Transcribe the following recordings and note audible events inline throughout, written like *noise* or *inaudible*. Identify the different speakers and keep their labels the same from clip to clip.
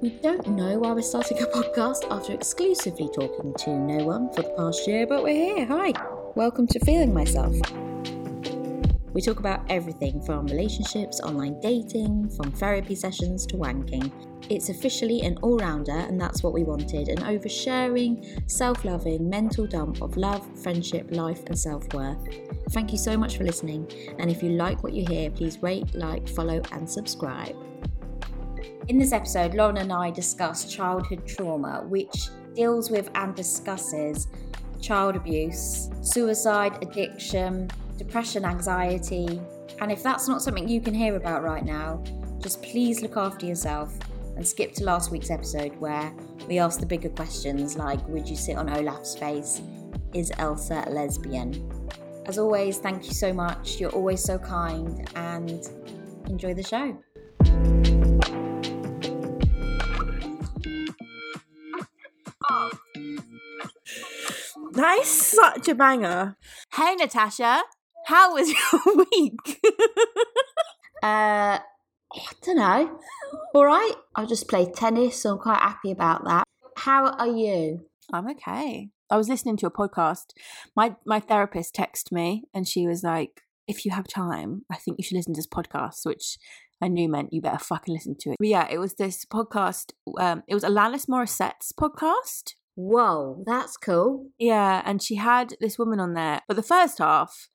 Speaker 1: We don't know why we're starting a podcast after exclusively talking to no one for the past year, but we're here. Hi, welcome to Feeling Myself. We talk about everything from relationships, online dating, from therapy sessions to wanking. It's officially an all rounder, and that's what we wanted an oversharing, self loving, mental dump of love, friendship, life, and self worth. Thank you so much for listening, and if you like what you hear, please rate, like, follow, and subscribe. In this episode, Lauren and I discuss childhood trauma, which deals with and discusses child abuse, suicide, addiction, depression, anxiety. And if that's not something you can hear about right now, just please look after yourself and skip to last week's episode where we asked the bigger questions like Would you sit on Olaf's face? Is Elsa a lesbian? As always, thank you so much. You're always so kind and enjoy the show.
Speaker 2: That is such a banger.
Speaker 3: Hey, Natasha, how was *laughs* your week? *laughs*
Speaker 1: Uh, I don't know. All right. I just played tennis, so I'm quite happy about that. How are you?
Speaker 3: I'm okay. I was listening to a podcast. My my therapist texted me and she was like, "If you have time, I think you should listen to this podcast," which I knew meant you better fucking listen to it. But yeah, it was this podcast. Um, it was Alanis Morissette's podcast.
Speaker 1: Whoa, that's cool.
Speaker 3: Yeah, and she had this woman on there. But the first half,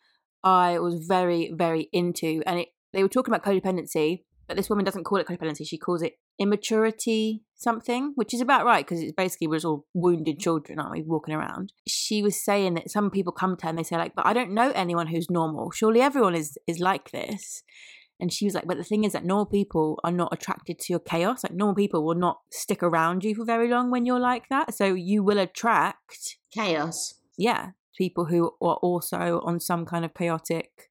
Speaker 3: I was very, very into, and it, they were talking about codependency. But this woman doesn't call it codependency; she calls it immaturity something, which is about right because it's basically we're all wounded children, aren't we, walking around? She was saying that some people come to her and they say like, "But I don't know anyone who's normal. Surely everyone is is like this." And she was like, "But the thing is that normal people are not attracted to your chaos. Like normal people will not stick around you for very long when you're like that. So you will attract,
Speaker 1: Chaos.
Speaker 3: yeah, people who are also on some kind of chaotic."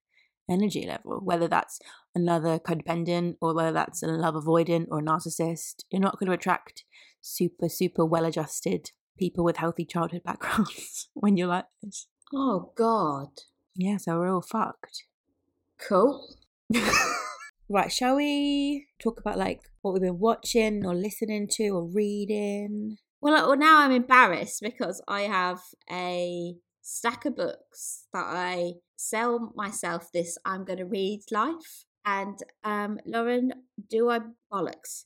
Speaker 3: energy level, whether that's another codependent or whether that's a love avoidant or a narcissist. You're not going to attract super, super well adjusted people with healthy childhood backgrounds *laughs* when you're like this.
Speaker 1: Oh, God.
Speaker 3: Yeah, so we're all fucked.
Speaker 1: Cool. *laughs*
Speaker 3: Right, shall we talk about like what we've been watching or listening to or reading?
Speaker 1: Well, well, now I'm embarrassed because I have a stack of books that I sell myself this I'm going to read life. And um, Lauren, do I bollocks?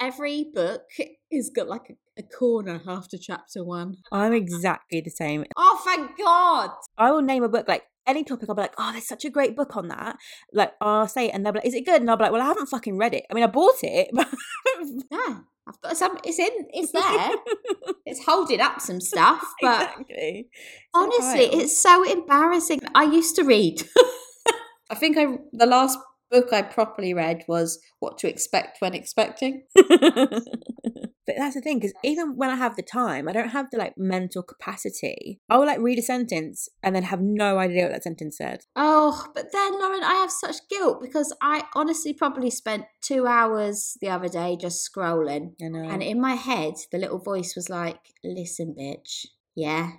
Speaker 1: Every book is got like a, a corner after chapter one.
Speaker 3: I'm exactly the same.
Speaker 1: Oh, thank God!
Speaker 3: I will name a book like any topic. I'll be like, oh, there's such a great book on that. Like, I'll say it, and they'll be like, is it good? And I'll be like, well, I haven't fucking read it. I mean, I bought it, but
Speaker 1: Yeah, I've got some. It's in. It's *laughs* there. it's holding up some stuff, *laughs* but
Speaker 3: exactly.
Speaker 1: Honestly, it's so embarrassing. I used to read. *laughs* I think I the last book I properly read was What to Expect When Expecting.
Speaker 3: But that's the thing because even when I have the time, I don't have the like mental capacity. I will like read a sentence and then have no idea what that sentence said.
Speaker 1: Oh, but then Lauren, I have such guilt because I honestly probably spent two hours the other day just scrolling.
Speaker 3: I know.
Speaker 1: And in my head, the little voice was like, listen, bitch. Yeah,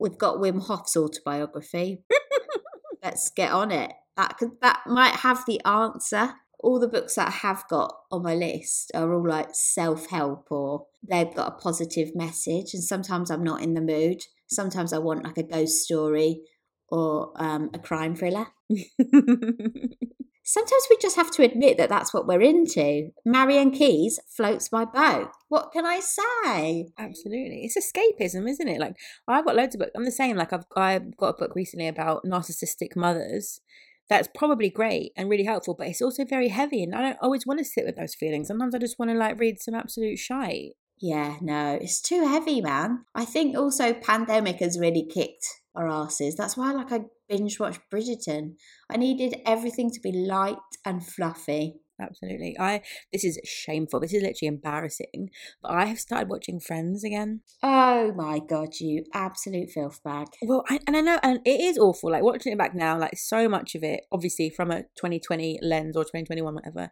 Speaker 1: we've got Wim Hof's autobiography. *laughs* Let's get on it. That could, that might have the answer. All the books that I have got on my list are all like self help or they've got a positive message. And sometimes I'm not in the mood. Sometimes I want like a ghost story or um, a crime thriller. *laughs* Sometimes we just have to admit that that's what we're into. Marian Keyes floats my boat. What can I say?
Speaker 3: Absolutely, it's escapism, isn't it? Like I've got loads of books. I'm the same. Like I've I've got a book recently about narcissistic mothers. That's probably great and really helpful, but it's also very heavy, and I don't always want to sit with those feelings. Sometimes I just want to like read some absolute shite.
Speaker 1: Yeah, no, it's too heavy, man. I think also pandemic has really kicked our asses. That's why like I binge watched Bridgerton. I needed everything to be light and fluffy.
Speaker 3: Absolutely. I this is shameful. This is literally embarrassing. But I have started watching Friends again.
Speaker 1: Oh my god, you absolute filth bag.
Speaker 3: Well, I, and I know, and it is awful. Like watching it back now, like so much of it, obviously from a 2020 lens or 2021, whatever,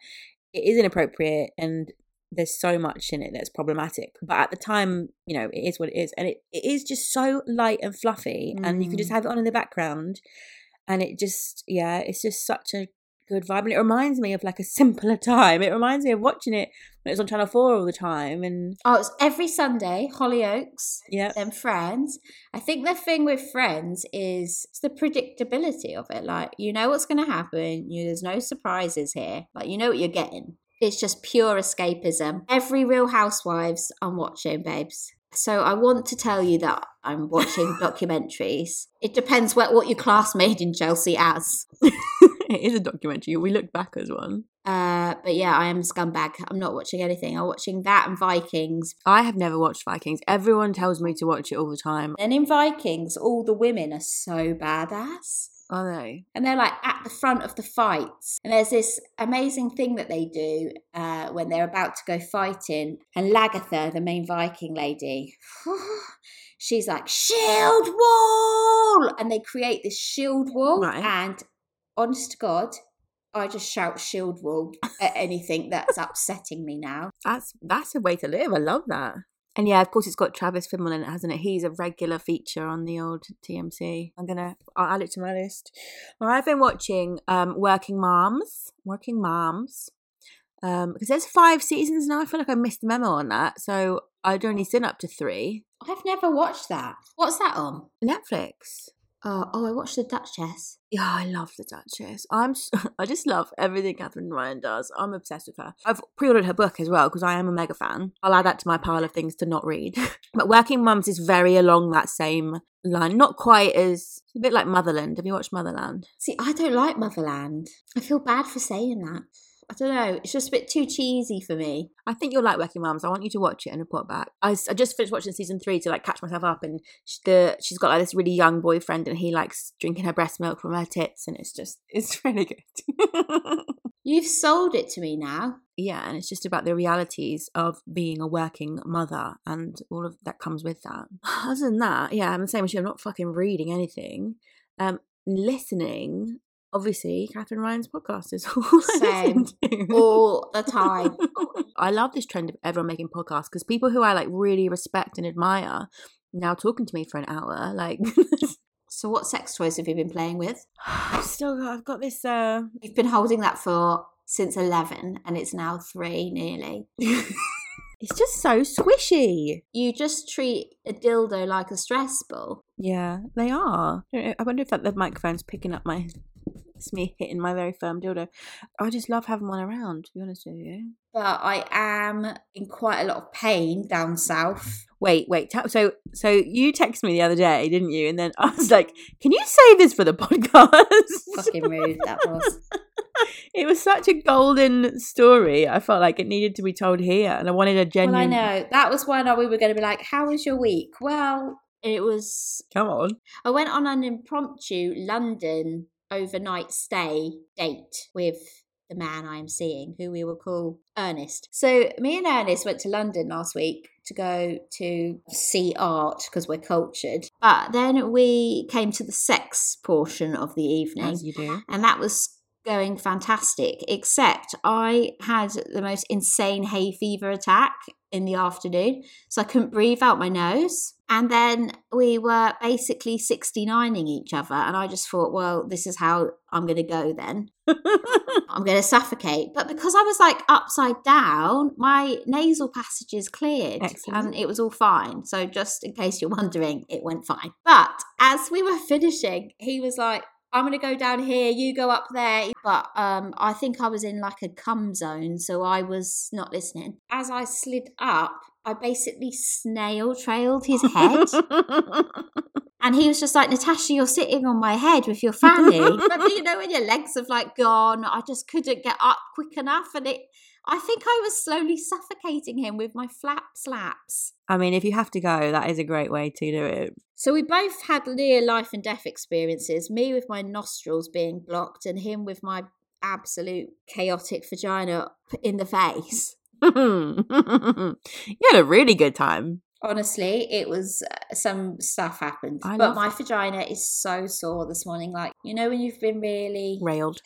Speaker 3: it is inappropriate and there's so much in it that's problematic. But at the time, you know, it is what it is, and it, it is just so light and fluffy, and you can just
Speaker 1: Mm.
Speaker 3: have it on in the background, and it just, yeah, it's just such a good vibe. And it reminds me of like a simpler *laughs* time. It reminds me of watching it when it was on Channel 4 all the time. And
Speaker 1: Oh, it's every Sunday, Hollyoaks,
Speaker 3: yeah,
Speaker 1: and Friends. I think the thing with Friends is it's the predictability of it. Like, you know what's going to happen. You, there's no surprises here. Like, you know what you're getting. It's just pure escapism. Every Real Housewives I'm watching, babes. So I want to tell you that I'm watching *laughs* documentaries. It depends what, what your class made in Chelsea as. *laughs* *laughs*
Speaker 3: it is a documentary. We look back as one.
Speaker 1: Uh, but yeah, I am a scumbag. I'm not watching anything. I'm watching that and Vikings.
Speaker 3: I have never watched Vikings. Everyone tells me to watch it all the time.
Speaker 1: And in Vikings, all the women are so badass.
Speaker 3: Are they?
Speaker 1: And they're like at the front of the fights. And there's this amazing thing that they do uh, when they're about to go fighting. And Lagertha, the main Viking lady, *sighs* she's like, shield wall! And they create this shield wall.
Speaker 3: Right.
Speaker 1: And honest to God, I just shout shield wall at anything that's upsetting me now. *laughs*
Speaker 3: That's that's a way to live. I love that. And yeah, of course, it's got Travis Fimmel in it, hasn't it? He's a regular feature on the old TMC. I'm gonna I'll add it to my list. Well, I've been watching um, Working Moms, Working Moms, um, because there's five seasons now. I feel like I missed the memo on that, so I'd only seen up to three.
Speaker 1: I've never watched that. What's that on?
Speaker 3: Netflix.
Speaker 1: Oh, oh, I watched The Duchess.
Speaker 3: Yeah, I love the Duchess. I'm *laughs* I just love everything Katherine Ryan does. I'm obsessed with her. I've pre-ordered her book as well because I am a mega fan. I'll add that to my pile of things to not read. *laughs* but Working Mums is very along that same line. Not quite as a bit like Motherland. Have you watched Motherland?
Speaker 1: See, I don't like Motherland. I feel bad for saying that. I don't know. It's just a bit too cheesy for me.
Speaker 3: I think you'll like Working Moms. I want you to watch it and report back. I just finished watching season three to like catch myself up, and sh the she's got like this really young boyfriend, and he likes drinking her breast milk from her tits, and it's just *laughs* it's really good. *laughs*
Speaker 1: You've sold it to me now.
Speaker 3: yeah, and it's just about the realities of being a working mother and all of that comes with that. Other than that, yeah, I'm the same as you. I'm not fucking reading anything. Um, listening, obviously, Katherine Ryan's podcast is all *laughs*
Speaker 1: Same. All the time. *laughs*
Speaker 3: I love this trend of everyone making podcasts because people who I like really respect and admire now talking to me for an hour. Like, *laughs*
Speaker 1: So, what sex toys have you been playing with?
Speaker 3: I've still got, I've got this. uh
Speaker 1: You've been holding that for since 11 and it's now three nearly.
Speaker 3: It's just so squishy.
Speaker 1: You just treat a dildo like a stress ball.
Speaker 3: Yeah, they are. I I wonder if that the microphone's picking up my. It's me hitting my very firm dildo. I just love having one around. To be honest with you.
Speaker 1: But I am in quite a lot of pain down south.
Speaker 3: Wait, wait. So, so you texted me the other day, didn't you? And then I was like, "Can you say this for the *laughs* podcast?"
Speaker 1: Fucking rude that was. *laughs*
Speaker 3: it was such a golden story. I felt like it needed to be told here, and I wanted a
Speaker 1: Well,
Speaker 3: genuine.
Speaker 1: I know. That was when we were going to be like, how was your week? Well, it was.
Speaker 3: Come on.
Speaker 1: I went on an impromptu London overnight stay date with the man I'm seeing, who we will call Ernest. So, me and Ernest went to London last week to go to see art because we're cultured. But then we came to the sex portion of the evening
Speaker 3: As you do.
Speaker 1: and that was going fantastic except i had the most insane hay fever attack in the afternoon so i couldn't breathe out my nose. And then we were basically 69ing each other and i just thought well this is how i'm going to go then. *laughs* I'm going to suffocate. But because i was like upside down my nasal passages cleared
Speaker 3: Excellent.
Speaker 1: and it was all fine. So just in case you're wondering it went fine. But as we were finishing he was like I'm gonna go down here, you go up there. But um, I think I was in like a cum zone, so I was not listening. As I slid up, I basically snail trailed his head, *laughs* and he was just like, "Natasha, you're sitting on my head with your fanny." *laughs* but you know when your legs have like gone, I just couldn't get up quick enough, and it. I think I was slowly suffocating him with my flap slaps.
Speaker 3: I mean, if you have to go, that is a great way to do it.
Speaker 1: So we both had near life and death experiences. Me with my nostrils being blocked, and him with my absolute chaotic vagina in the face. *laughs*
Speaker 3: you had a really good time.
Speaker 1: Honestly, it was uh, some stuff happened,
Speaker 3: I
Speaker 1: but my vagina is so sore this morning. Like you know when you've been really
Speaker 3: Railed.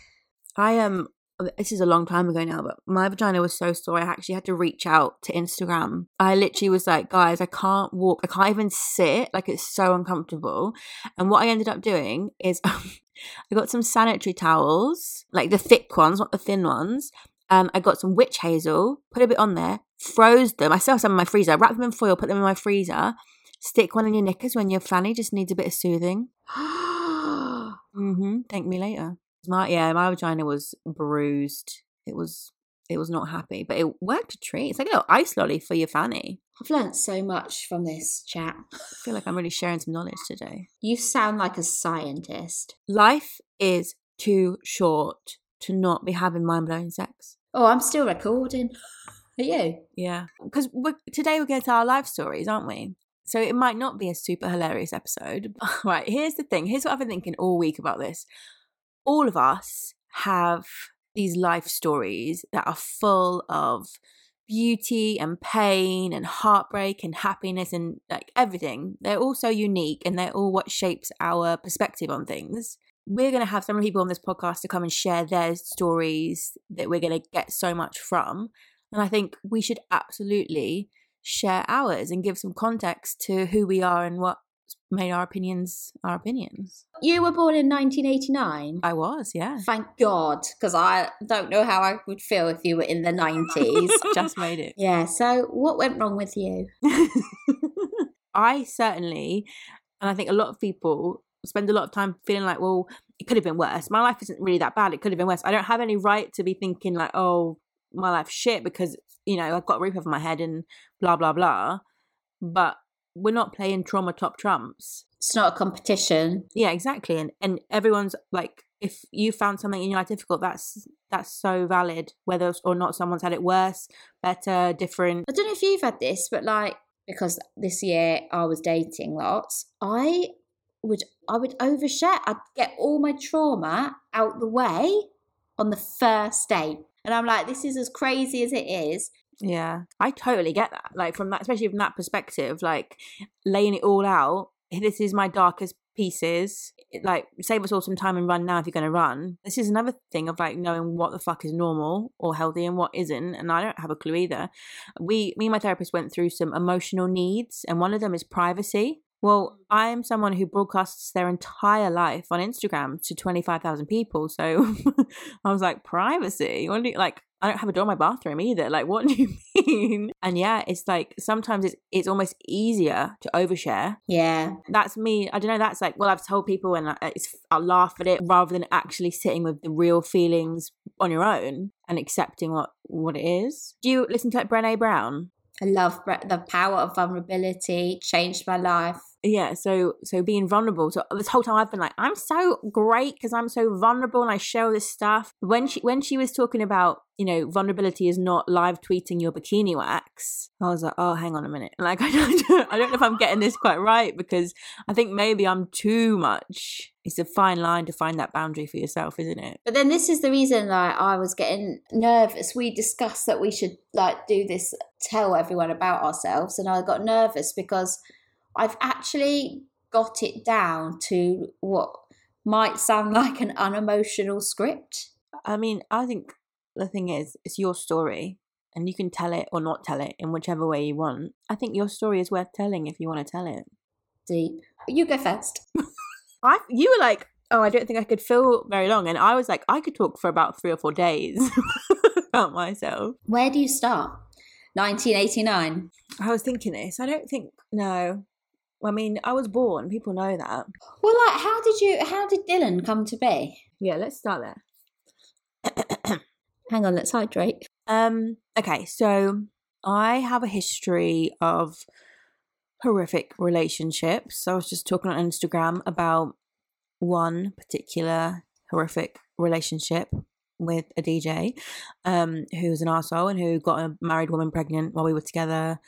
Speaker 3: *sighs* I am. Um, this is a long time ago now, but my vagina was so sore. I actually had to reach out to Instagram. I literally was like, guys, I can't walk. I can't even sit. Like it's so uncomfortable. And what I ended up doing is *laughs* I got some sanitary towels, like the thick ones, not the thin ones. Um, I got some witch hazel, put a bit on there, froze them. I still have some in my freezer. Wrap them in foil, put them in my freezer. Stick one in your knickers when your fanny just needs a bit of soothing. *gasps* mm-hmm. Thank me later. My yeah, my vagina was bruised. It was it was not happy, but it worked a treat. It's like a little ice lolly for your fanny.
Speaker 1: I've learnt so much from this chat. *laughs*
Speaker 3: I feel like I'm really sharing some knowledge today.
Speaker 1: You sound like a scientist.
Speaker 3: Life is too short to not be having mind blowing sex.
Speaker 1: Oh, I'm still recording. Are you?
Speaker 3: Yeah, because today we're going to our life stories, aren't we? So it might not be a super hilarious episode. *laughs* right, here's the thing. Here's what I've been thinking all week about this. All of us have these life stories that are full of beauty and pain and heartbreak and happiness and like everything. They're all so unique and they're all what shapes our perspective on things. We're going to have some people on this podcast to come and share their stories that we're going to get so much from. And I think we should absolutely share ours and give some context to who we are and what made our opinions our opinions.
Speaker 1: You were born in 1989?
Speaker 3: I was, yeah.
Speaker 1: Thank God, because I don't know how I would feel if you were in the 90s. *laughs*
Speaker 3: Just made it.
Speaker 1: Yeah, so what went wrong with you? *laughs*
Speaker 3: I certainly, and I think a lot of people spend a lot of time feeling like, well, it could have been worse. My life isn't really that bad. It could have been worse. I don't have any right to be thinking like, oh, my life's shit because, you know, I've got a roof over my head and blah, blah, blah. But we're not playing trauma top trumps.
Speaker 1: It's not a competition.
Speaker 3: Yeah, exactly. And and everyone's like, if you found something in your life difficult, that's that's so valid, whether or not someone's had it worse, better, different.
Speaker 1: I don't know if you've had this, but like because this year I was dating lots, I would I would overshare. I'd get all my trauma out the way on the first date. And I'm like, this is as crazy as it is.
Speaker 3: Yeah, I totally get that. Like from that, especially from that perspective, like laying it all out. This is my darkest pieces. Like save us all some time and run now if you're going to run. This is another thing of like knowing what the fuck is normal or healthy and what isn't. And I don't have a clue either. We, me and my therapist went through some emotional needs, and one of them is privacy. Well, I am someone who broadcasts their entire life on Instagram to 25,000 people. So *laughs* I was like, privacy? What do you, like, I don't have a door in my bathroom either. Like, what do you *laughs* mean? And yeah, it's like sometimes it's it's almost easier to overshare.
Speaker 1: Yeah,
Speaker 3: that's me. I don't know. That's like, well, I've told people, and I, I'll laugh at it rather than actually sitting with the real feelings on your own and accepting what what it is. Do you listen to like Brené Brown?
Speaker 1: I love the power of vulnerability. Changed my life
Speaker 3: yeah so so being vulnerable. So this whole time i've been like i'm so great because i'm so vulnerable and i share this stuff. When she when she was talking about you know vulnerability is not live tweeting your bikini wax i was like oh hang on a minute. *laughs* Like i don't i don't know if i'm getting this quite right because i think maybe i'm too much. It's a fine line to find that boundary for yourself isn't it?
Speaker 1: But then this is the reason like i was getting nervous. We discussed that we should like do this tell everyone about ourselves and i got nervous because I've actually got it down to what might sound *laughs* like an unemotional script.
Speaker 3: I mean, I think the thing is, it's your story and you can tell it or not tell it in whichever way you want. I think your story is worth telling if you want to tell it.
Speaker 1: Deep. You go first. *laughs*
Speaker 3: I you were like, "Oh, I don't think I could fill very long." And I was like, "I could talk for about 3 or 4 days *laughs* about myself."
Speaker 1: Where do you start? 1989. I
Speaker 3: was thinking this. I don't think no. I mean, I was born. People know that.
Speaker 1: Well, like, how did you? How did Dylan come to be?
Speaker 3: Yeah, let's start
Speaker 1: there. *coughs* Hang on, let's hydrate.
Speaker 3: Um. Okay, so I have a history of horrific relationships. I was just talking on Instagram about one particular horrific relationship with a DJ um, who was an asshole and who got a married woman pregnant while we were together.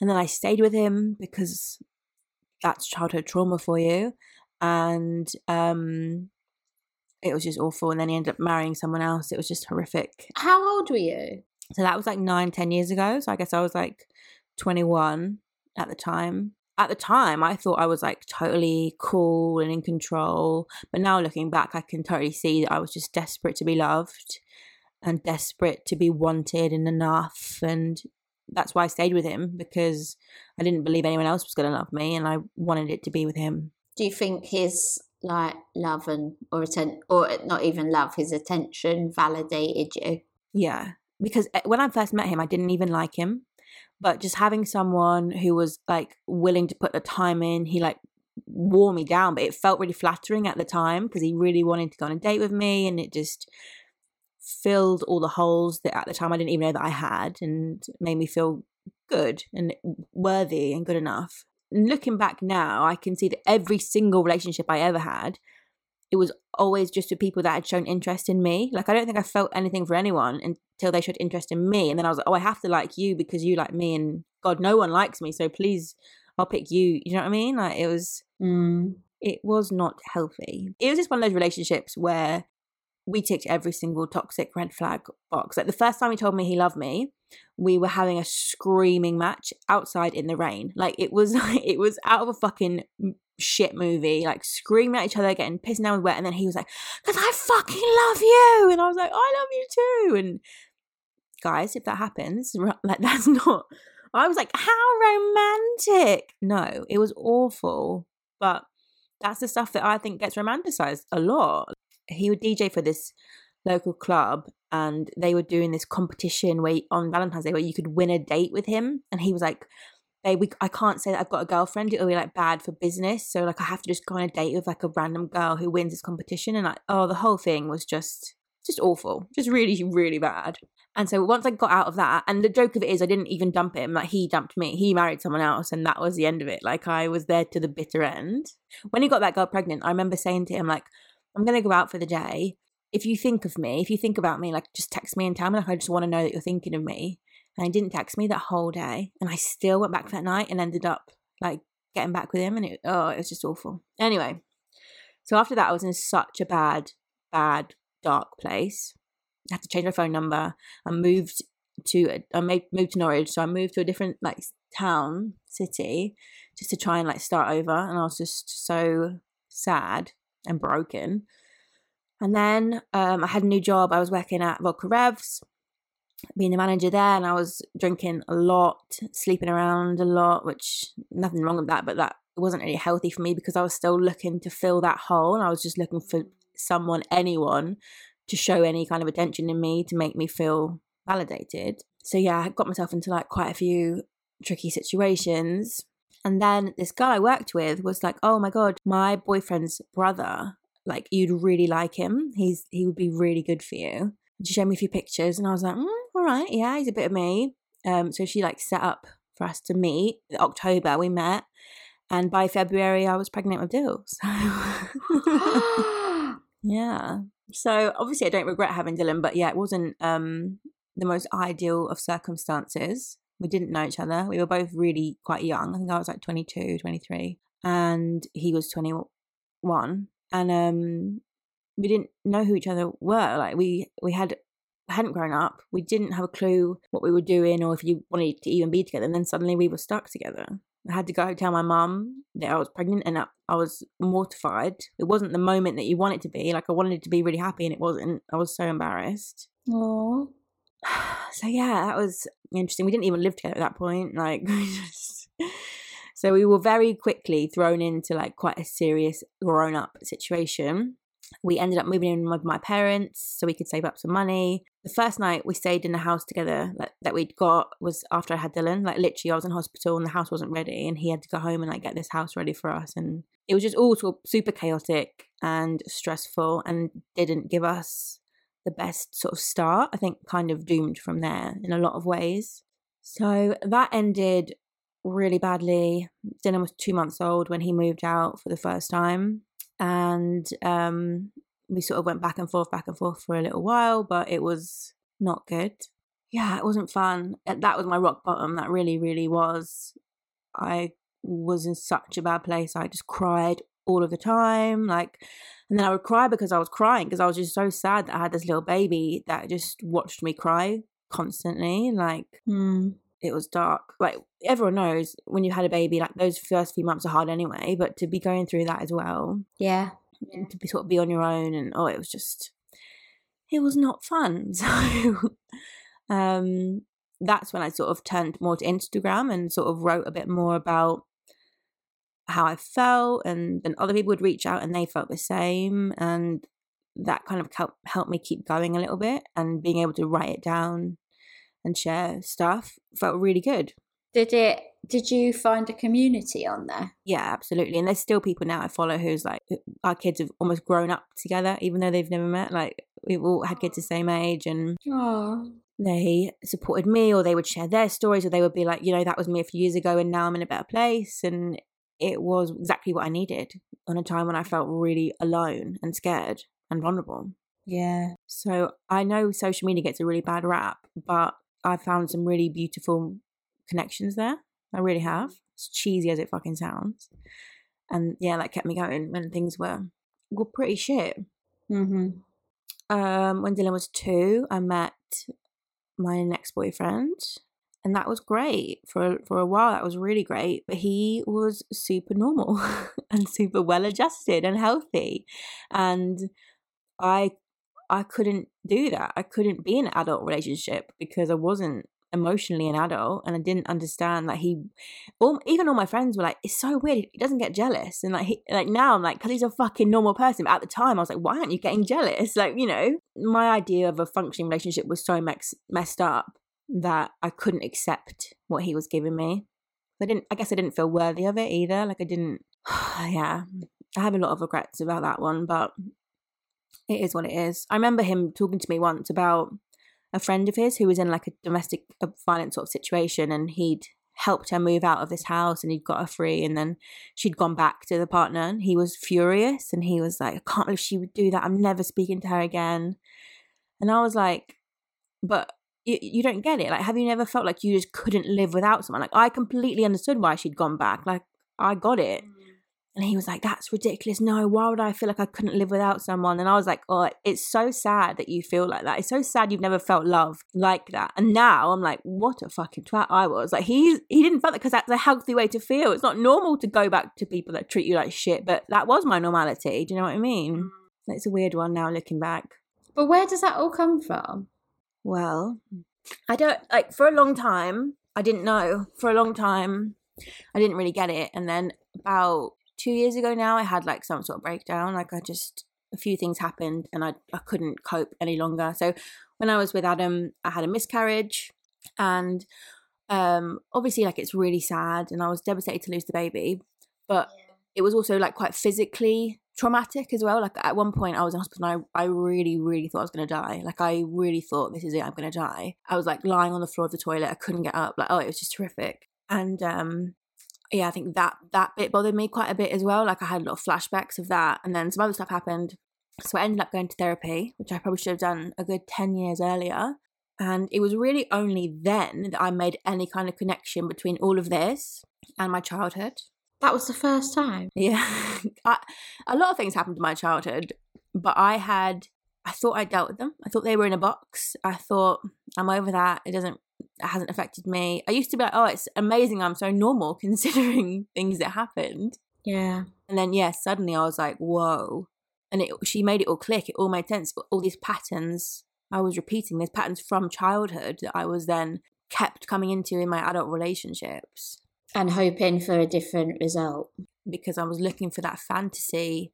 Speaker 3: And then I stayed with him because that's childhood trauma for you and um it was just awful and then he ended up marrying someone else it was just horrific.
Speaker 1: How old were you?
Speaker 3: So that was like nine ten years ago so i guess i was like 21 at the time. At the time i thought i was like totally cool and in control but now looking back i can totally see that i was just desperate to be loved and desperate to be wanted and enough and that's why I stayed with him because I didn't believe anyone else was going to love me and I wanted it to be with him.
Speaker 1: Do you think his like love and or atten- or not even love his attention validated you
Speaker 3: Yeah, because eh, when I first met him, I didn't even like him. But just having someone who was like willing to put the time in, he like wore me down. But it felt really flattering at the time because he really wanted to go on a date with me, and it just filled all the holes that at the time I didn't even know that I had, and made me feel good and worthy and good enough. And looking back now, I can see that every single relationship I ever had it was always just with people that had shown interest in me. Like I don't think I felt anything for anyone until they showed interest in me, and then I was like, oh, I have to like you because you like me, and God, no one likes me, so please, I'll pick you. You know what I mean? Like it was,
Speaker 1: mm.
Speaker 3: it was not healthy. It was just one of those relationships where we ticked every single toxic red flag box. Like the first time he told me he loved me, we were having a screaming match outside in the rain. Like it was, *laughs* it was out of a fucking shit movie, like screaming at each other, getting pissed down with wet. And then he was like, "Cause I fucking love you," and I was like, "I love you too." And guys, if that happens, *laughs* like that's not. I was like, "How romantic!" No, it was awful, but that's the stuff that I think gets romanticized a lot. He would DJ for this local club and they were doing this competition where on Valentine's Day where you could win a date with him and he was like babe, we, I can't say that I've got a girlfriend. It'll be like bad for business. So like I have to just go on a date with like a random girl who wins this competition. And like, oh, the whole thing was just, just awful. Just really, really bad. And so once I got out of that, and the joke of it is I didn't even dump him. Like he dumped me. He married someone else and that was the end of it. Like I was there to the bitter end. When he got that girl pregnant, I remember saying to him, like, I'm going to go out for the day. If you think of me, if you think about me, like just text me and tell me. Like I just want to know that you're thinking of me. And he didn't text me that whole day. And I still went back that night and ended up like getting back with him. And it, oh, it was just awful. Anyway, so after that, I was in such a bad, bad, dark place. I had to change my phone number. I moved to, I moved to Norwich. So I moved to a different like town, city, just to try and like start over. And I was just so sad and broken. And then um, I had a new job. I was working at Vodka Revs being the manager there and I was drinking a lot, sleeping around a lot, which nothing wrong with that, but that wasn't really healthy for me because I was still looking to fill that hole and I was just looking for someone, anyone to show any kind of attention in me to make me feel validated. So yeah, I got myself into like quite a few tricky situations. And then this girl I worked with was like, "Oh my god, my boyfriend's brother, like you'd really like him. He's he would be really good for you." she showed me a few pictures and I was like, mm, all right, yeah, he's a bit of me. Um, so she like set up for us to meet. October we met, and by February I was pregnant with Dill. So *laughs* *gasps* yeah. So obviously I don't regret having Dylan, but yeah, it wasn't um, the most ideal of circumstances. We didn't know each other. We were both really quite young. I think I was like 22, 23, and he was 21. And um, we didn't know who each other were. Like we we had hadn't grown up. We didn't have a clue what we were doing or if you wanted to even be together. And then suddenly we were stuck together. I had to go tell my mum that I was pregnant and I was mortified. It wasn't the moment that you want it to be. Like I wanted it to be really happy and it wasn't. I was so embarrassed.
Speaker 1: Aww. *sighs*
Speaker 3: So yeah, that was interesting. We didn't even live together at that point. Like *laughs* just so we were very quickly thrown into like quite a serious grown up situation we ended up moving in with my parents so we could save up some money. The first night we stayed in the house together that we'd got was after I had Dylan. Like literally, I was in hospital and the house wasn't ready, and he had to go home and like get this house ready for us. And it was just all sort of super chaotic and stressful, and didn't give us the best sort of start. I think kind of doomed from there in a lot of ways. So that ended really badly. Dylan was two months old when he moved out for the first time and um, we sort of went back and forth, back and forth for a little while, but it was not good. Yeah, it wasn't fun. That was my rock bottom. That really, really was. I was in such a bad place. I just cried all of the time. Like, and then I would cry because I was crying because I was just so sad that I had this little baby that just watched me cry constantly. Like,
Speaker 1: mm
Speaker 3: it was dark. Like everyone knows when you had a baby, like those first few months are hard anyway, but to be going through that as well.
Speaker 1: Yeah.
Speaker 3: And to be sort of be on your own and oh it was just it was not fun. *laughs* So um that's when I sort of turned more to Instagram and sort of wrote a bit more about how I felt, and then other people would reach out and they felt the same, and that kind of helped helped me keep going a little bit, and being able to write it down and share stuff felt really good.
Speaker 1: Did it? Did you find a community on there?
Speaker 3: Yeah, absolutely. And there's still people now I follow who's like our kids have almost grown up together, even though they've never met. Like we've all had kids the same age, and
Speaker 1: Oh,
Speaker 3: they supported me or they would share their stories or they would be like you know that was me a few years ago and now i'm in a better place and it was exactly what i needed on a time when i felt really alone and scared and vulnerable.
Speaker 1: Yeah.
Speaker 3: so i know social media gets a really bad rap but i found some really beautiful connections there. I really have. As cheesy as it fucking sounds. And yeah that kept me going when things were were pretty shit.
Speaker 1: Mm-hmm.
Speaker 3: um, when Dylan was two, I met my next boyfriend, and that was great for for a while. That was really great. But he was super normal *laughs* and super well adjusted and healthy, and I I couldn't do that. I couldn't be in an adult relationship because I wasn't emotionally an adult and I didn't understand that he all, even all my friends were like it's so weird he doesn't get jealous and like he, like now I'm like cuz he's a fucking normal person but at the time I was like why aren't you getting jealous like you know my idea of a functioning relationship was so mex- messed up that I couldn't accept what he was giving me. I didn't I guess I didn't feel worthy of it either. Like I didn't *sighs* yeah. I have a lot of regrets about that one but it is what it is. I remember him talking to me once about a friend of his who was in like a domestic violence sort of situation and he'd helped her move out of this house and he'd got her free and then she'd gone back to the partner and he was furious and he was like i can't believe she would do that. I'm never speaking to her again. And i was like but you, you don't get it like have you never felt like you just couldn't live without someone like i completely understood why she'd gone back like i got it mm. and he was like, That's ridiculous. No, why would I feel like I couldn't live without someone? And I was like, Oh, it's so sad that you feel like that. It's so sad you've never felt love like that. And now I'm like, What a fucking twat I was. Like, he, he didn't feel that because that's a healthy way to feel. It's not normal to go back to people that treat you like shit, but that was my normality. Do you know what I mean? Mm. It's a weird one now looking back.
Speaker 1: But where does that all come from?
Speaker 3: Well, I don't like for a long time, I didn't know. For a long time, I didn't really get it. And then about two years ago now, I had like some sort of breakdown. Like I just a few things happened and I I couldn't cope any longer. So when I was with Adam, I had a miscarriage and um obviously like it's really sad and I was devastated to lose the baby. But it was also like quite physically traumatic as well. Like at one point I was in hospital and I, I really, really thought I was gonna die. Like I really thought this is it, I'm gonna die. I was like lying on the floor of the toilet, I couldn't get up, like oh it was just terrific. And um yeah, I think that that bit bothered me quite a bit as well. Like I had a lot of flashbacks of that, and then some other stuff happened. So I ended up going to therapy, which I probably should have done a good ten years earlier. And it was really only then that I made any kind of connection between all of this and my childhood.
Speaker 1: That was the first time.
Speaker 3: Yeah, *laughs* I, a lot of things happened in my childhood, but I had I thought I dealt with them. I thought they were in a box. I thought I'm over that. It doesn't it hasn't affected me. I used to be like, oh, it's amazing. I'm so normal *laughs* considering things that happened.
Speaker 1: Yeah.
Speaker 3: And then, yeah, suddenly I was like, whoa. And it, she made it all click. It all made sense. All these patterns I was repeating, these patterns from childhood that I was then kept coming into in my adult relationships
Speaker 1: And hoping for a different result.
Speaker 3: because I was looking for that fantasy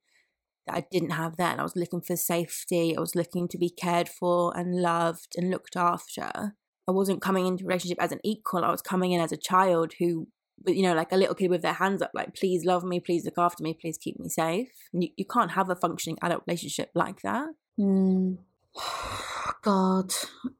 Speaker 3: that I didn't have then. I was looking for safety. I was looking to be cared for and loved and looked after. I wasn't coming into a relationship as an equal. I was coming in as a child who, you know, like a little kid with their hands up, like, please love me, please look after me, please keep me safe. And you, you can't have a functioning adult relationship like that.
Speaker 1: Mm. *sighs* God.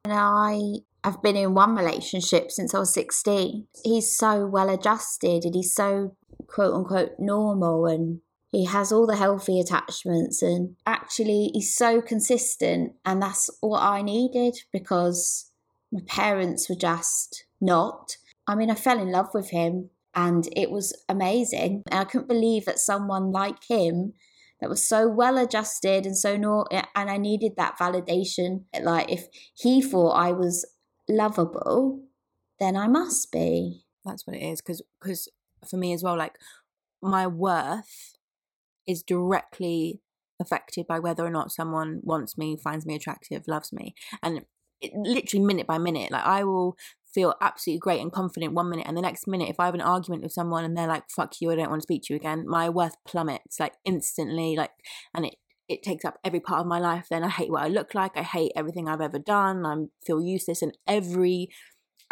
Speaker 1: And I have been in one relationship since I was 16. He's so well adjusted and he's so quote unquote normal and he has all the healthy attachments and actually he's so consistent and that's what I needed because my parents were just not. I mean, I fell in love with him and it was amazing. And I couldn't believe that someone like him that was so well adjusted and so no and I needed that validation. Like if he thought I was lovable, then I must be.
Speaker 3: That's what it is. Because because for me as well, like my worth is directly affected by whether or not someone wants me, finds me attractive, loves me. And it, literally minute by minute. Like I will feel absolutely great and confident one minute and the next minute if i have an argument with someone and they're like fuck you i don't want to speak to you again my worth plummets like instantly like and it it takes up every part of my life then i hate what i look like i hate everything i've ever done i feel useless in every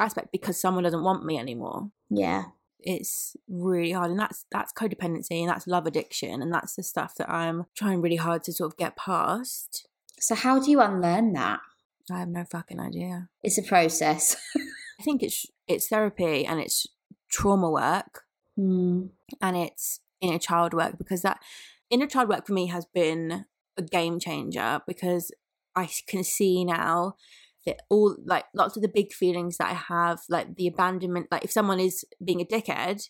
Speaker 3: aspect because someone doesn't want me anymore.
Speaker 1: Yeah.
Speaker 3: It's really hard and that's that's codependency and that's love addiction and that's the stuff that i'm trying really hard to sort of get past.
Speaker 1: So how do you unlearn that?
Speaker 3: I have no fucking idea.
Speaker 1: It's a process. *laughs*
Speaker 3: I think it's it's therapy and it's trauma work.
Speaker 1: Mm.
Speaker 3: and it's inner child work because that inner child work for me has been a game changer because I can see now that all like lots of the big feelings that I have, like the abandonment, like if someone is being a dickhead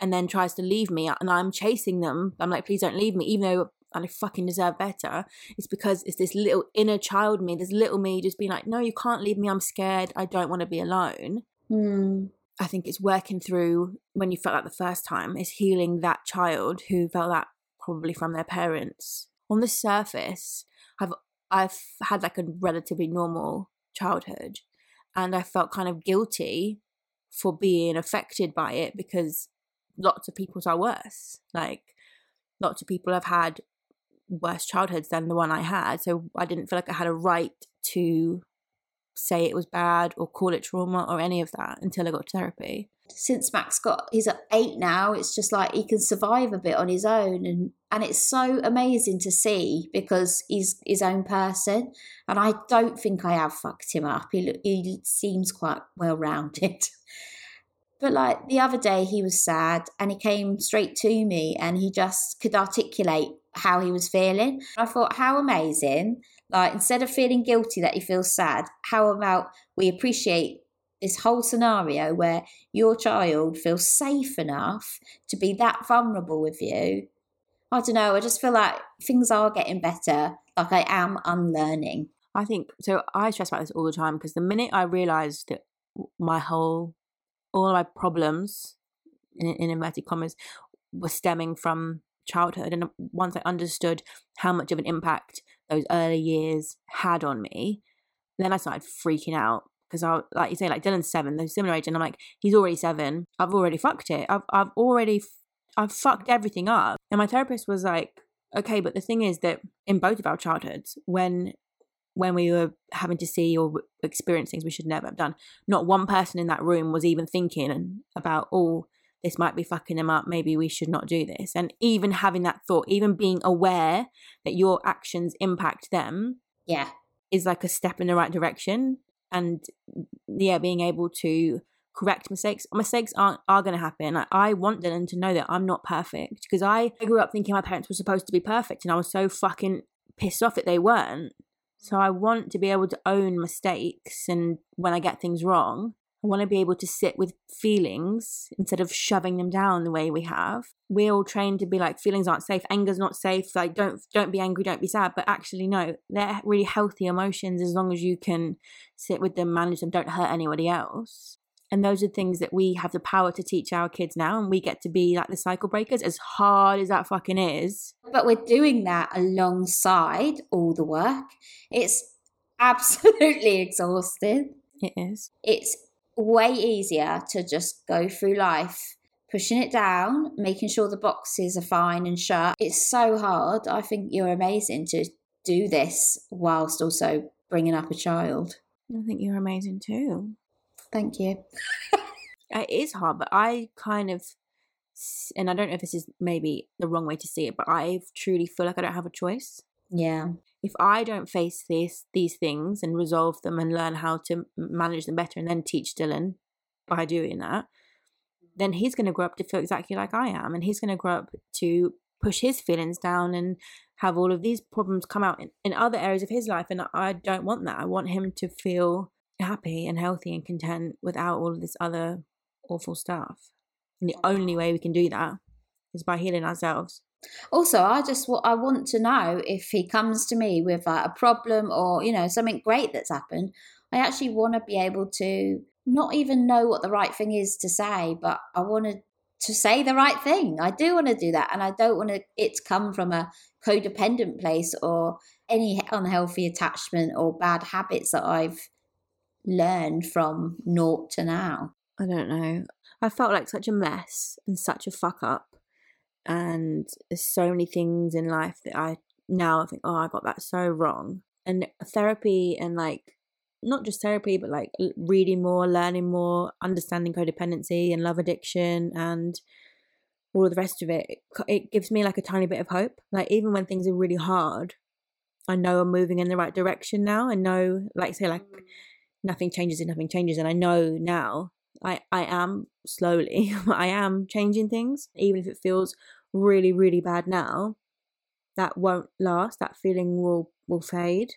Speaker 3: and then tries to leave me and I'm chasing them, I'm like, please don't leave me, even though I fucking deserve better. It's because it's this little inner child me, this little me just being like, no, you can't leave me. I'm scared. I don't want to be alone.
Speaker 1: Mm.
Speaker 3: I think it's working through when you felt that the first time, is healing that child who felt that probably from their parents. On the surface, I've I've had like a relatively normal childhood and I felt kind of guilty for being affected by it because lots of people's are worse. Like lots of people have had worse childhoods than the one I had. So I didn't feel like I had a right to say it was bad or call it trauma or any of that until I got therapy.
Speaker 1: Since Max got he's at eight now, it's just like he can survive a bit on his own and and it's so amazing to see because he's his own person and I don't think I have fucked him up. He he seems quite well rounded. *laughs* But like the other day, he was sad and he came straight to me and he just could articulate how he was feeling. I thought, how amazing. Like, instead of feeling guilty that he feels sad, how about we appreciate this whole scenario where your child feels safe enough to be that vulnerable with you? I don't know. I just feel like things are getting better. Like, I am unlearning.
Speaker 3: I think so. I stress about this all the time because the minute I realized that my whole, all my problems, in, in inverted commas, were stemming from childhood and once i understood how much of an impact those early years had on me then i started freaking out because i like you say like dylan's seven they're similar age and i'm like he's already seven i've already fucked it i've, I've already i've fucked everything up and my therapist was like okay but the thing is that in both of our childhoods when when we were having to see or experience things we should never have done not one person in that room was even thinking about oh this might be fucking them up. Maybe we should not do this. And even having that thought, even being aware that your actions impact them,
Speaker 1: yeah,
Speaker 3: is like a step in the right direction. And yeah, being able to correct mistakes. Mistakes aren't are going to happen. I, want Dylan to know that I'm not perfect because I grew up thinking my parents were supposed to be perfect, and I was so fucking pissed off that they weren't. So I want to be able to own mistakes and when I get things wrong I want to be able to sit with feelings instead of shoving them down the way we have. We're all trained to be like feelings aren't safe, anger's not safe, like don't don't be angry, don't be sad. But actually no, they're really healthy emotions as long as you can sit with them, manage them, don't hurt anybody else. And those are things that we have the power to teach our kids now, and we get to be like the cycle breakers, as hard as that fucking is.
Speaker 1: But we're doing that alongside all the work. It's *laughs* absolutely exhausting.
Speaker 3: It is.
Speaker 1: It's way easier to just go through life pushing it down, making sure the boxes are fine and shut. It's so hard. I think you're amazing to do this whilst also bringing up a child.
Speaker 3: I think you're amazing too.
Speaker 1: Thank you. *laughs*
Speaker 3: it is hard, but I kind of, and I don't know if this is maybe the wrong way to see it, but I truly feel like I don't have a choice.
Speaker 1: Yeah
Speaker 3: if I don't face these these things and resolve them and learn how to manage them better and then teach Dylan by doing that, then he's going to grow up to feel exactly like I am, and he's going to grow up to push his feelings down and have all of these problems come out in, in other areas of his life. And I don't want that. I want him to feel happy and healthy and content without all of this other awful stuff. And the only way we can do that is by healing ourselves.
Speaker 1: Also, I just what I want to know if he comes to me with a problem or you know something great that's happened. I actually want to be able to not even know what the right thing is to say, but I want to to say the right thing. I do want to do that. And I don't want it to come from a codependent place or any unhealthy attachment or bad habits that I've learned from naught to now.
Speaker 3: I don't know. I felt like such a mess and such a fuck up. And there's so many things in life that I now I think, oh, I got that so wrong. And therapy and like, not just therapy, but like reading more, learning more, understanding codependency and love addiction and all the rest of it, it gives me like a tiny bit of hope. Like, even when things are really hard, I know I'm moving in the right direction now. I know, like, say, like, mm. nothing changes and nothing changes. And I know now I, I am slowly, *laughs* I am changing things, even if it feels really, really bad now. That won't last. That feeling will will fade.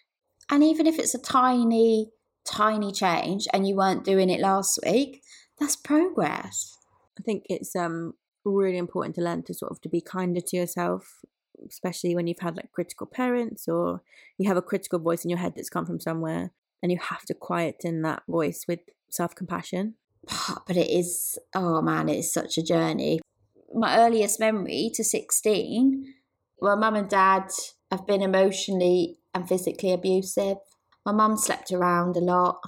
Speaker 1: And even if it's a tiny, tiny change, and you weren't doing it last week, that's progress.
Speaker 3: I think it's um really important to learn to sort of to be kinder to yourself, especially when you've had like critical parents or you have a critical voice in your head that's come from somewhere, and you have to quieten that voice with self compassion
Speaker 1: but it is oh man it's such a journey. My earliest memory to 16 well mum and dad have been emotionally and physically abusive. My mum slept around a lot.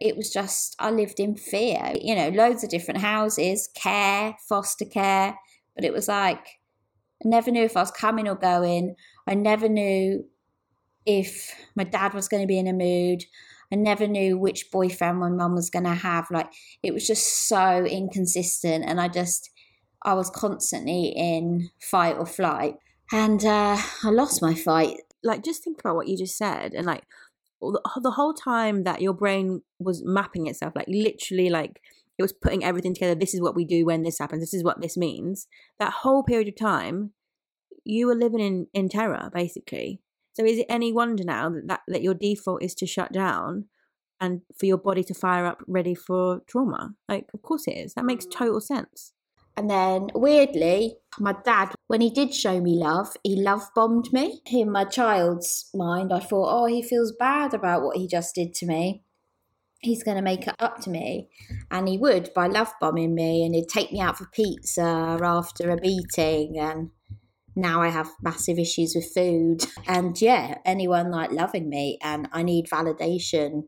Speaker 1: It was just i lived in fear. You know loads of different houses care foster care. But it was like i never knew if i was coming or going. I never knew if my dad was going to be in a mood I never knew which boyfriend my mum was going to have. Like, it was just so inconsistent. And I just, I was constantly in fight or flight. And uh, I lost my fight.
Speaker 3: Like, just think about what you just said. And like, the whole time that your brain was mapping itself, like, literally, like, it was putting everything together. This is what we do when this happens. This is what this means. That whole period of time, you were living in, in terror, basically. So is it any wonder now that, that, that your default is to shut down and for your body to fire up ready for trauma? Like, of course it is. That makes total sense.
Speaker 1: And then weirdly, my dad, when he did show me love, he love bombed me. In my child's mind, I thought, oh, he feels bad about what he just did to me. He's going to make it up to me. And he would by love bombing me, and he'd take me out for pizza after a beating. And now I have massive issues with food. And yeah, anyone like loving me and I need validation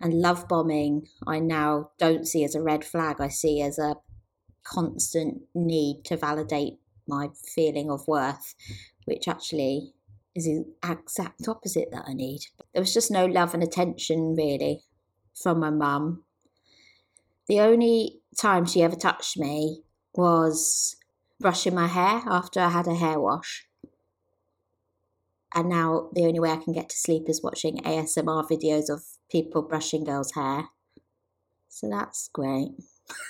Speaker 1: and love bombing, I now don't see as a red flag. I see as a constant need to validate my feeling of worth, which actually is the exact opposite that I need. There was just no love and attention really from my mum. The only time she ever touched me was brushing my hair after I had a hair wash. And now the only way I can get to sleep is watching ASMR videos of people brushing girls' hair. So that's great.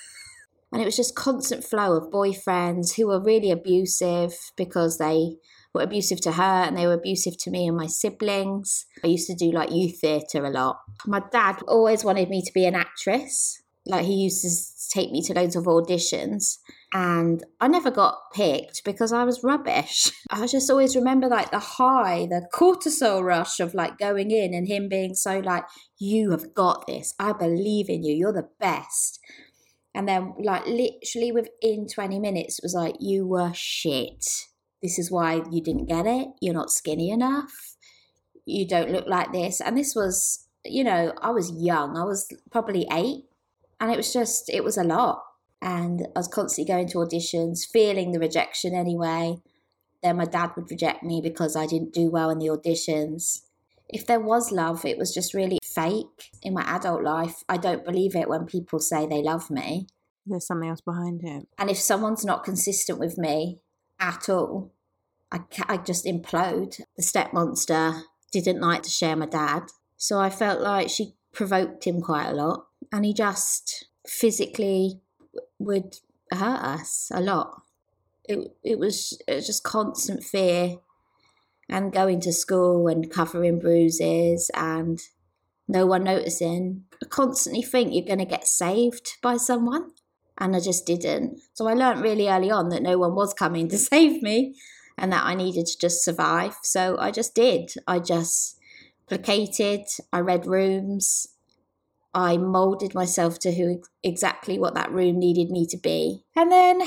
Speaker 1: *laughs* and it was just constant flow of boyfriends who were really abusive because they were abusive to her and they were abusive to me and my siblings. I used to do like youth theatre a lot. My dad always wanted me to be an actress. Like he used to take me to loads of auditions and I never got picked because I was rubbish. *laughs* I just always remember like the high, the cortisol rush of like going in and him being so like, you have got this. I believe in you. You're the best. And then like literally within 20 minutes it was like, you were shit. This is why you didn't get it. You're not skinny enough. You don't look like this. And this was, you know, I was young. I was probably eight. And it was just, it was a lot and I was constantly going to auditions, feeling the rejection anyway. Then my dad would reject me because I didn't do well in the auditions. If there was love, it was just really fake in my adult life. I don't believe it when people say they love me.
Speaker 3: There's something else behind it.
Speaker 1: And if someone's not consistent with me at all, I, I just implode. The step monster didn't like to share my dad. So I felt like she provoked him quite a lot. And he just physically would hurt us a lot. It it was, it was just constant fear and going to school and covering bruises and no one noticing. I constantly think you're going to get saved by someone, and I just didn't. So I learned really early on that no one was coming to *laughs* save me and that I needed to just survive. So I just did. I just placated, I read rooms, I molded myself to who exactly what that room needed me to be. And then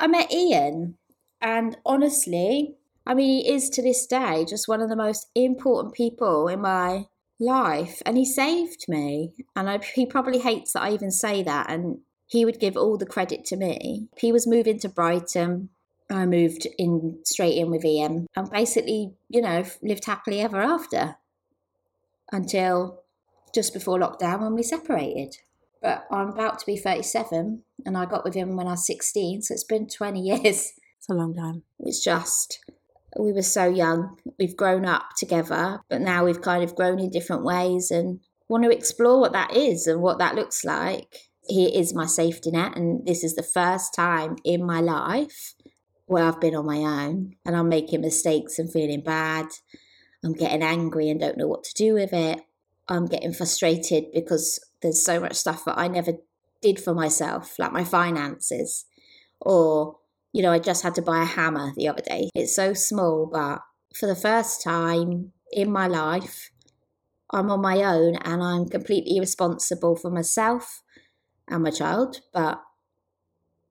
Speaker 1: I met Ian, and honestly, I mean, he is to this day just one of the most important people in my life, and he saved me. And I, he probably hates that I even say that, and he would give all the credit to me. He was moving to Brighton. I moved in straight in with Ian and basically, you know, lived happily ever after until just before lockdown when we separated. But I'm about to be 37 and I got with him when I was 16, so it's been 20 *laughs* years.
Speaker 3: It's a long time.
Speaker 1: It's just, we were so young. We've grown up together, but now we've kind of grown in different ways and want to explore what that is and what that looks like. He is my safety net, and this is the first time in my life where I've been on my own and I'm making mistakes and feeling bad. I'm getting angry and don't know what to do with it. I'm getting frustrated because there's so much stuff that I never did for myself, like my finances. Or, you know, I just had to buy a hammer the other day. It's so small, but for the first time in my life, I'm on my own and I'm completely responsible for myself and my child, but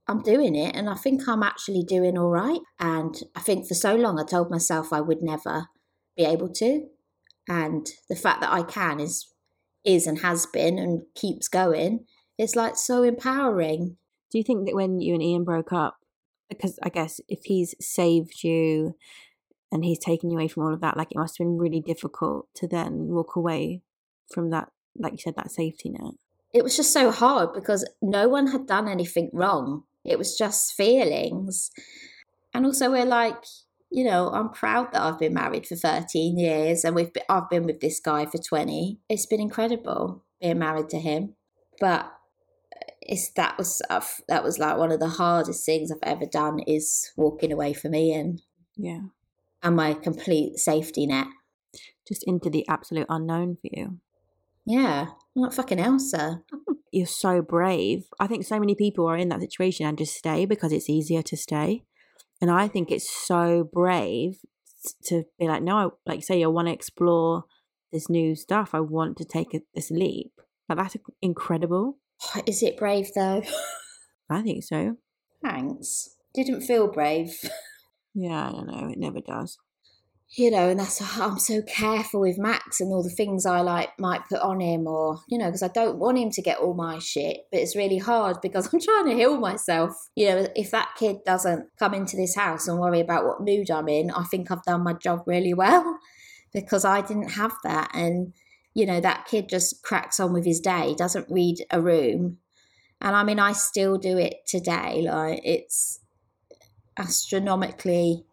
Speaker 1: I'm doing it and I think I'm actually doing all right. And I think for so long I told myself I would never be able to and the fact that I can is is and has been and keeps going it's like so empowering.
Speaker 3: Do you think that when you and Ian broke up, because I guess if he's saved you and he's taken you away from all of that, like it must have been really difficult to then walk away from that, like you said, that safety net?
Speaker 1: It was just so hard because no one had done anything wrong. It was just feelings. And also, we're like, you know, I'm proud that I've been married for 13 years and we've been, I've been with this guy for 20. It's been incredible being married to him. But it's that was uh, that was like one of the hardest things I've ever done is walking away from Ian.
Speaker 3: Yeah.
Speaker 1: And my complete safety net.
Speaker 3: Just into the absolute unknown for you.
Speaker 1: Yeah. What fucking Elsa. *laughs*
Speaker 3: You're so brave. I think so many people are in that situation and just stay because it's easier to stay. And I think it's so brave to be like, no, like say, I want to explore this new stuff. I want to take a, this leap. Like that's incredible.
Speaker 1: Oh, is it brave though? *laughs*
Speaker 3: I think so.
Speaker 1: Thanks. Didn't feel brave. *laughs*
Speaker 3: Yeah, I don't know. It never does
Speaker 1: you know, and that's oh, I'm so careful with Max and all the things I like might put on him, or you know, because I don't want him to get all my shit. But it's really hard because *laughs* I'm trying to heal myself. You know, if that kid doesn't come into this house and worry about what mood I'm in, I think I've done my job really well *laughs* because I didn't have that. And you know, that kid just cracks on with his day, doesn't read a room, and I mean, I still do it today. Like it's astronomically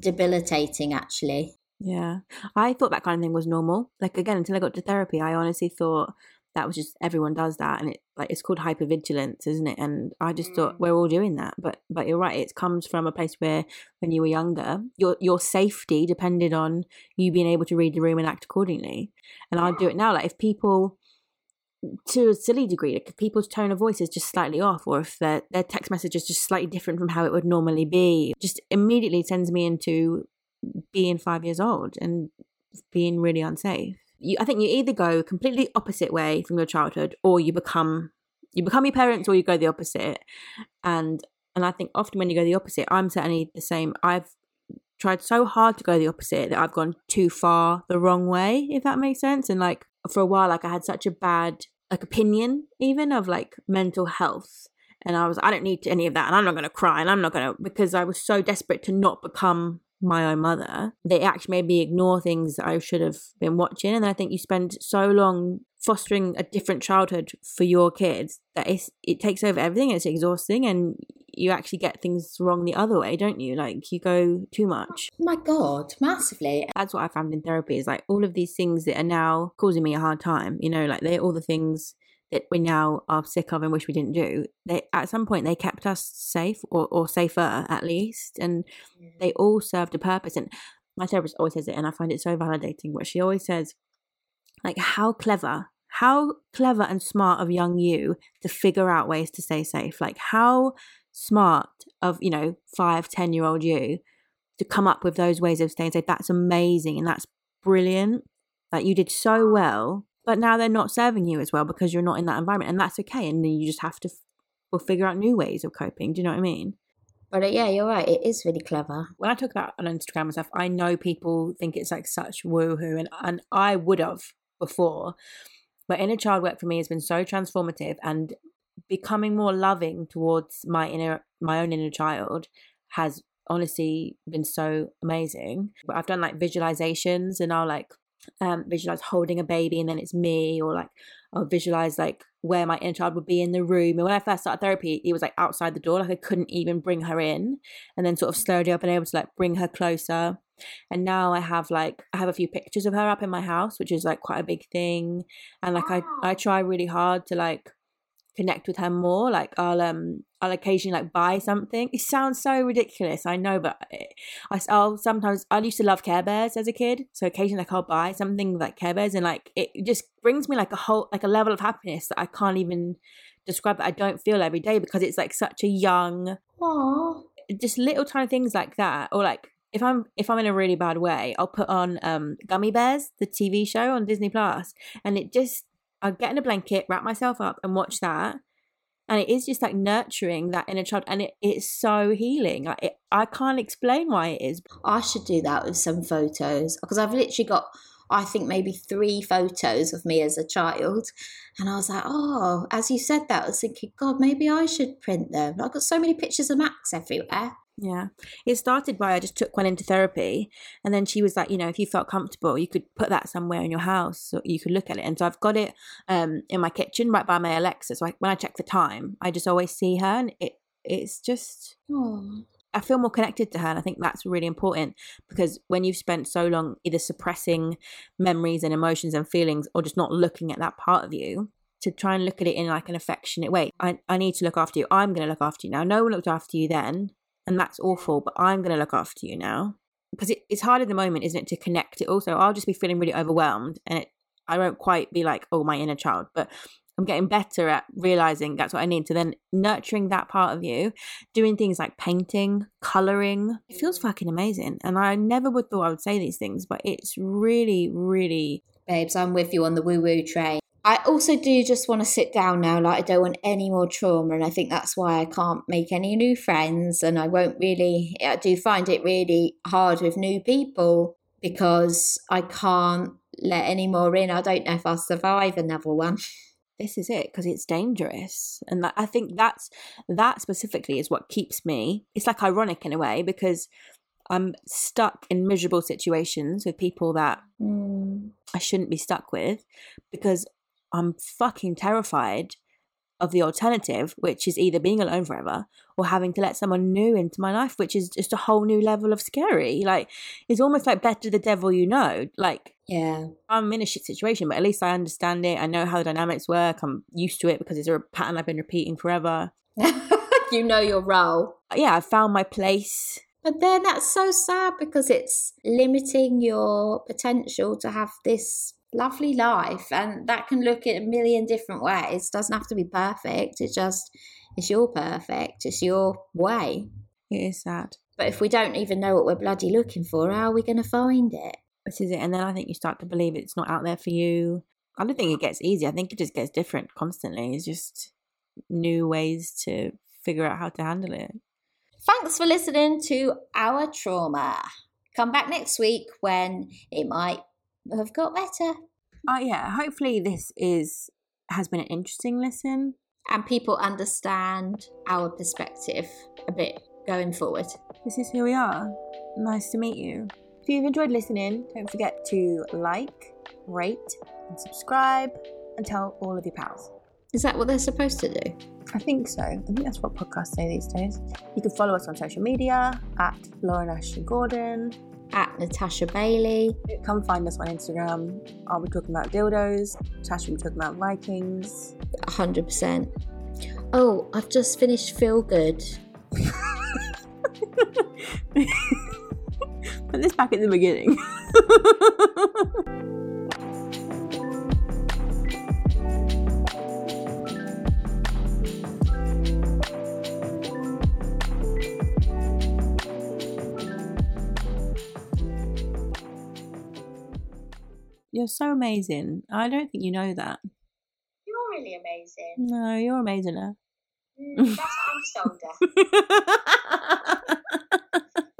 Speaker 1: debilitating actually.
Speaker 3: Yeah. I thought that kind of thing was normal. Like again, until I got to therapy, I honestly thought that was just everyone does that and it like it's called hypervigilance, isn't it? And I just thought mm. we're all doing that. But but you're right, it comes from a place where when you were younger, your your safety depended on you being able to read the room and act accordingly. And I'd do it now. Like if people to a silly degree, like if people's tone of voice is just slightly off, or if their their text message is just slightly different from how it would normally be, just immediately sends me into being five years old and being really unsafe. You, I think you either go completely opposite way from your childhood, or you become you become your parents, or you go the opposite. And and I think often when you go the opposite, I'm certainly the same. I've tried so hard to go the opposite that I've gone too far the wrong way, if that makes sense. And like for a while like I had such a bad like opinion even of like mental health. And I was I don't need any of that and I'm not going to cry and I'm not going to because I was so desperate to not become my own mother. They actually made me ignore things that I should have been watching and I think you spend so long fostering a different childhood for your kids that it takes over everything it's exhausting and you actually get things wrong the other way, don't you? Like you go too much.
Speaker 1: Oh my God, massively.
Speaker 3: That's what I found in therapy is like all of these things that are now causing me a hard time, you know, like they're all the things that we now are sick of and wish we didn't do. They at some point they kept us safe or, or safer at least. And they all served a purpose. And my therapist always says it and I find it so validating. What she always says, like how clever how clever and smart of young you to figure out ways to stay safe like how smart of you know five ten year old you to come up with those ways of staying safe that's amazing and that's brilliant. Like you did so well but now they're not serving you as well because you're not in that environment. And that's okay and then you just have to f- figure out new ways of coping. Do you know what i mean?
Speaker 1: But uh, yeah you're right. It is really clever.
Speaker 3: When i talk about on instagram and stuff i know people think it's like such woohoo and, and i would have before. But inner child work for me has been so transformative and becoming more loving towards my inner my own inner child has honestly been so amazing but i've done like visualizations and i'll like um, visualize holding a baby and then it's me, or like I'll visualize like where my inner child would be in the room. And when I first started therapy, it was like outside the door, like I couldn't even bring her in. And then sort of slowly I've been able to like bring her closer. And now I have like I have a few pictures of her up in my house, which is like quite a big thing. And like I I try really hard to like connect with her more. Like I'll um I'll occasionally like buy something. It sounds so ridiculous, I know, but I, I'll sometimes I used to love Care Bears as a kid, so occasionally like I'll buy something like Care Bears, and like it just brings me like a whole like a level of happiness that I can't even describe that I don't feel every day because it's like such a young,
Speaker 1: Aww.
Speaker 3: just little tiny things like that, or like if I'm if I'm in a really bad way, I'll put on um Gummi Bears, the TV show on Disney Plus, and it just I'll get in a blanket, wrap myself up, and watch that. And it is just like nurturing that inner child, and it, it's so healing. Like it, I can't explain why it is.
Speaker 1: I should do that with some photos because I've literally got, I think maybe three photos of me as a child, and I was like, oh, as you said that, I was thinking, God, maybe I should print them. I've got so many pictures of Max everywhere.
Speaker 3: Yeah. It started by I just took one into therapy and then she was like, you know, if you felt comfortable, you could put that somewhere in your house so you could look at it. And so I've got it um in my kitchen right by my Alexa. So I, when I check the time, I just always see her and it it's just
Speaker 1: Oh.
Speaker 3: I feel more connected to her and I think that's really important because when you've spent so long either suppressing memories and emotions and feelings or just not looking at that part of you, to try and look at it in like an affectionate way. I, I need to look after you. I'm going to look after you now. No one looked after you then and that's awful, but I'm going to look after you now. Because it, it's hard at the moment, isn't it, to connect it also. I'll just be feeling really overwhelmed and it, I won't quite be like, oh, my inner child, but I'm getting better at realizing that's what I need. to then nurturing that part of you, doing things like painting, coloring. It feels fucking amazing. And I never would thought I would say these things, but it's really, really.
Speaker 1: Babes, I'm with you on the woo woo train. I also do just want to sit down now. Like, I don't want any more trauma. And I think that's why I can't make any new friends. And I won't really, I do find it really hard with new people because I can't let any more in. I don't know if I'll survive another one. *laughs*
Speaker 3: This is it because it's dangerous, and that, I think that's that specifically is what keeps me. It's like ironic in a way because I'm stuck in miserable situations with people that
Speaker 1: Mm.
Speaker 3: I shouldn't be stuck with because I'm fucking terrified of the alternative, which is either being alone forever or having to let someone new into my life, which is just a whole new level of scary. Like, it's almost like better the devil you know. Like,
Speaker 1: Yeah.
Speaker 3: I'm in a shit situation, but at least I understand it. I know how the dynamics work. I'm used to it because it's a pattern I've been repeating forever. *laughs*
Speaker 1: you know your role.
Speaker 3: Yeah, I found my place.
Speaker 1: But then that's so sad because it's limiting your potential to have this lovely life. And that can look in a million different ways. doesn't have to be perfect. It's just, it's your perfect. It's your way.
Speaker 3: It is sad.
Speaker 1: But if we don't even know what we're bloody looking for, how are we going to find it?
Speaker 3: This is it. And then I think you start to believe it's not out there for you. I don't think it gets easy. I think it just gets different constantly. It's just new ways to figure out how to handle it.
Speaker 1: Thanks for listening to our trauma. Come back next week when it might have got better.
Speaker 3: Oh yeah, hopefully this is has been an interesting listen.
Speaker 1: and people understand our perspective a bit going forward.
Speaker 3: This is who we are. Nice to meet you. If you've enjoyed listening, don't forget to like, rate, and subscribe, and tell all of your pals.
Speaker 1: Is that what they're supposed to do?
Speaker 3: I think so. I think that's what podcasts say these days. You can follow us on social media at Lauren Ashley Gordon.
Speaker 1: At Natasha Bailey.
Speaker 3: Come find us on Instagram. I'll be talking about dildos. Tasha will be talking about Vikings.
Speaker 1: 100%. Oh, I've just finished Feel Good. *laughs*
Speaker 3: Put this back at the beginning. *laughs* You're so amazing. I don't think you know that.
Speaker 1: You're really amazing.
Speaker 3: No, you're amazing.
Speaker 1: Mm, that's I'm just older. *laughs*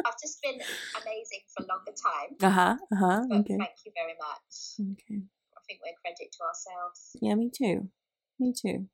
Speaker 1: I've just been amazing for a longer time.
Speaker 3: uh huh. Uh huh. Okay.
Speaker 1: thank you very much.
Speaker 3: Okay.
Speaker 1: I think we're credit to ourselves.
Speaker 3: Yeah, me too. Me too.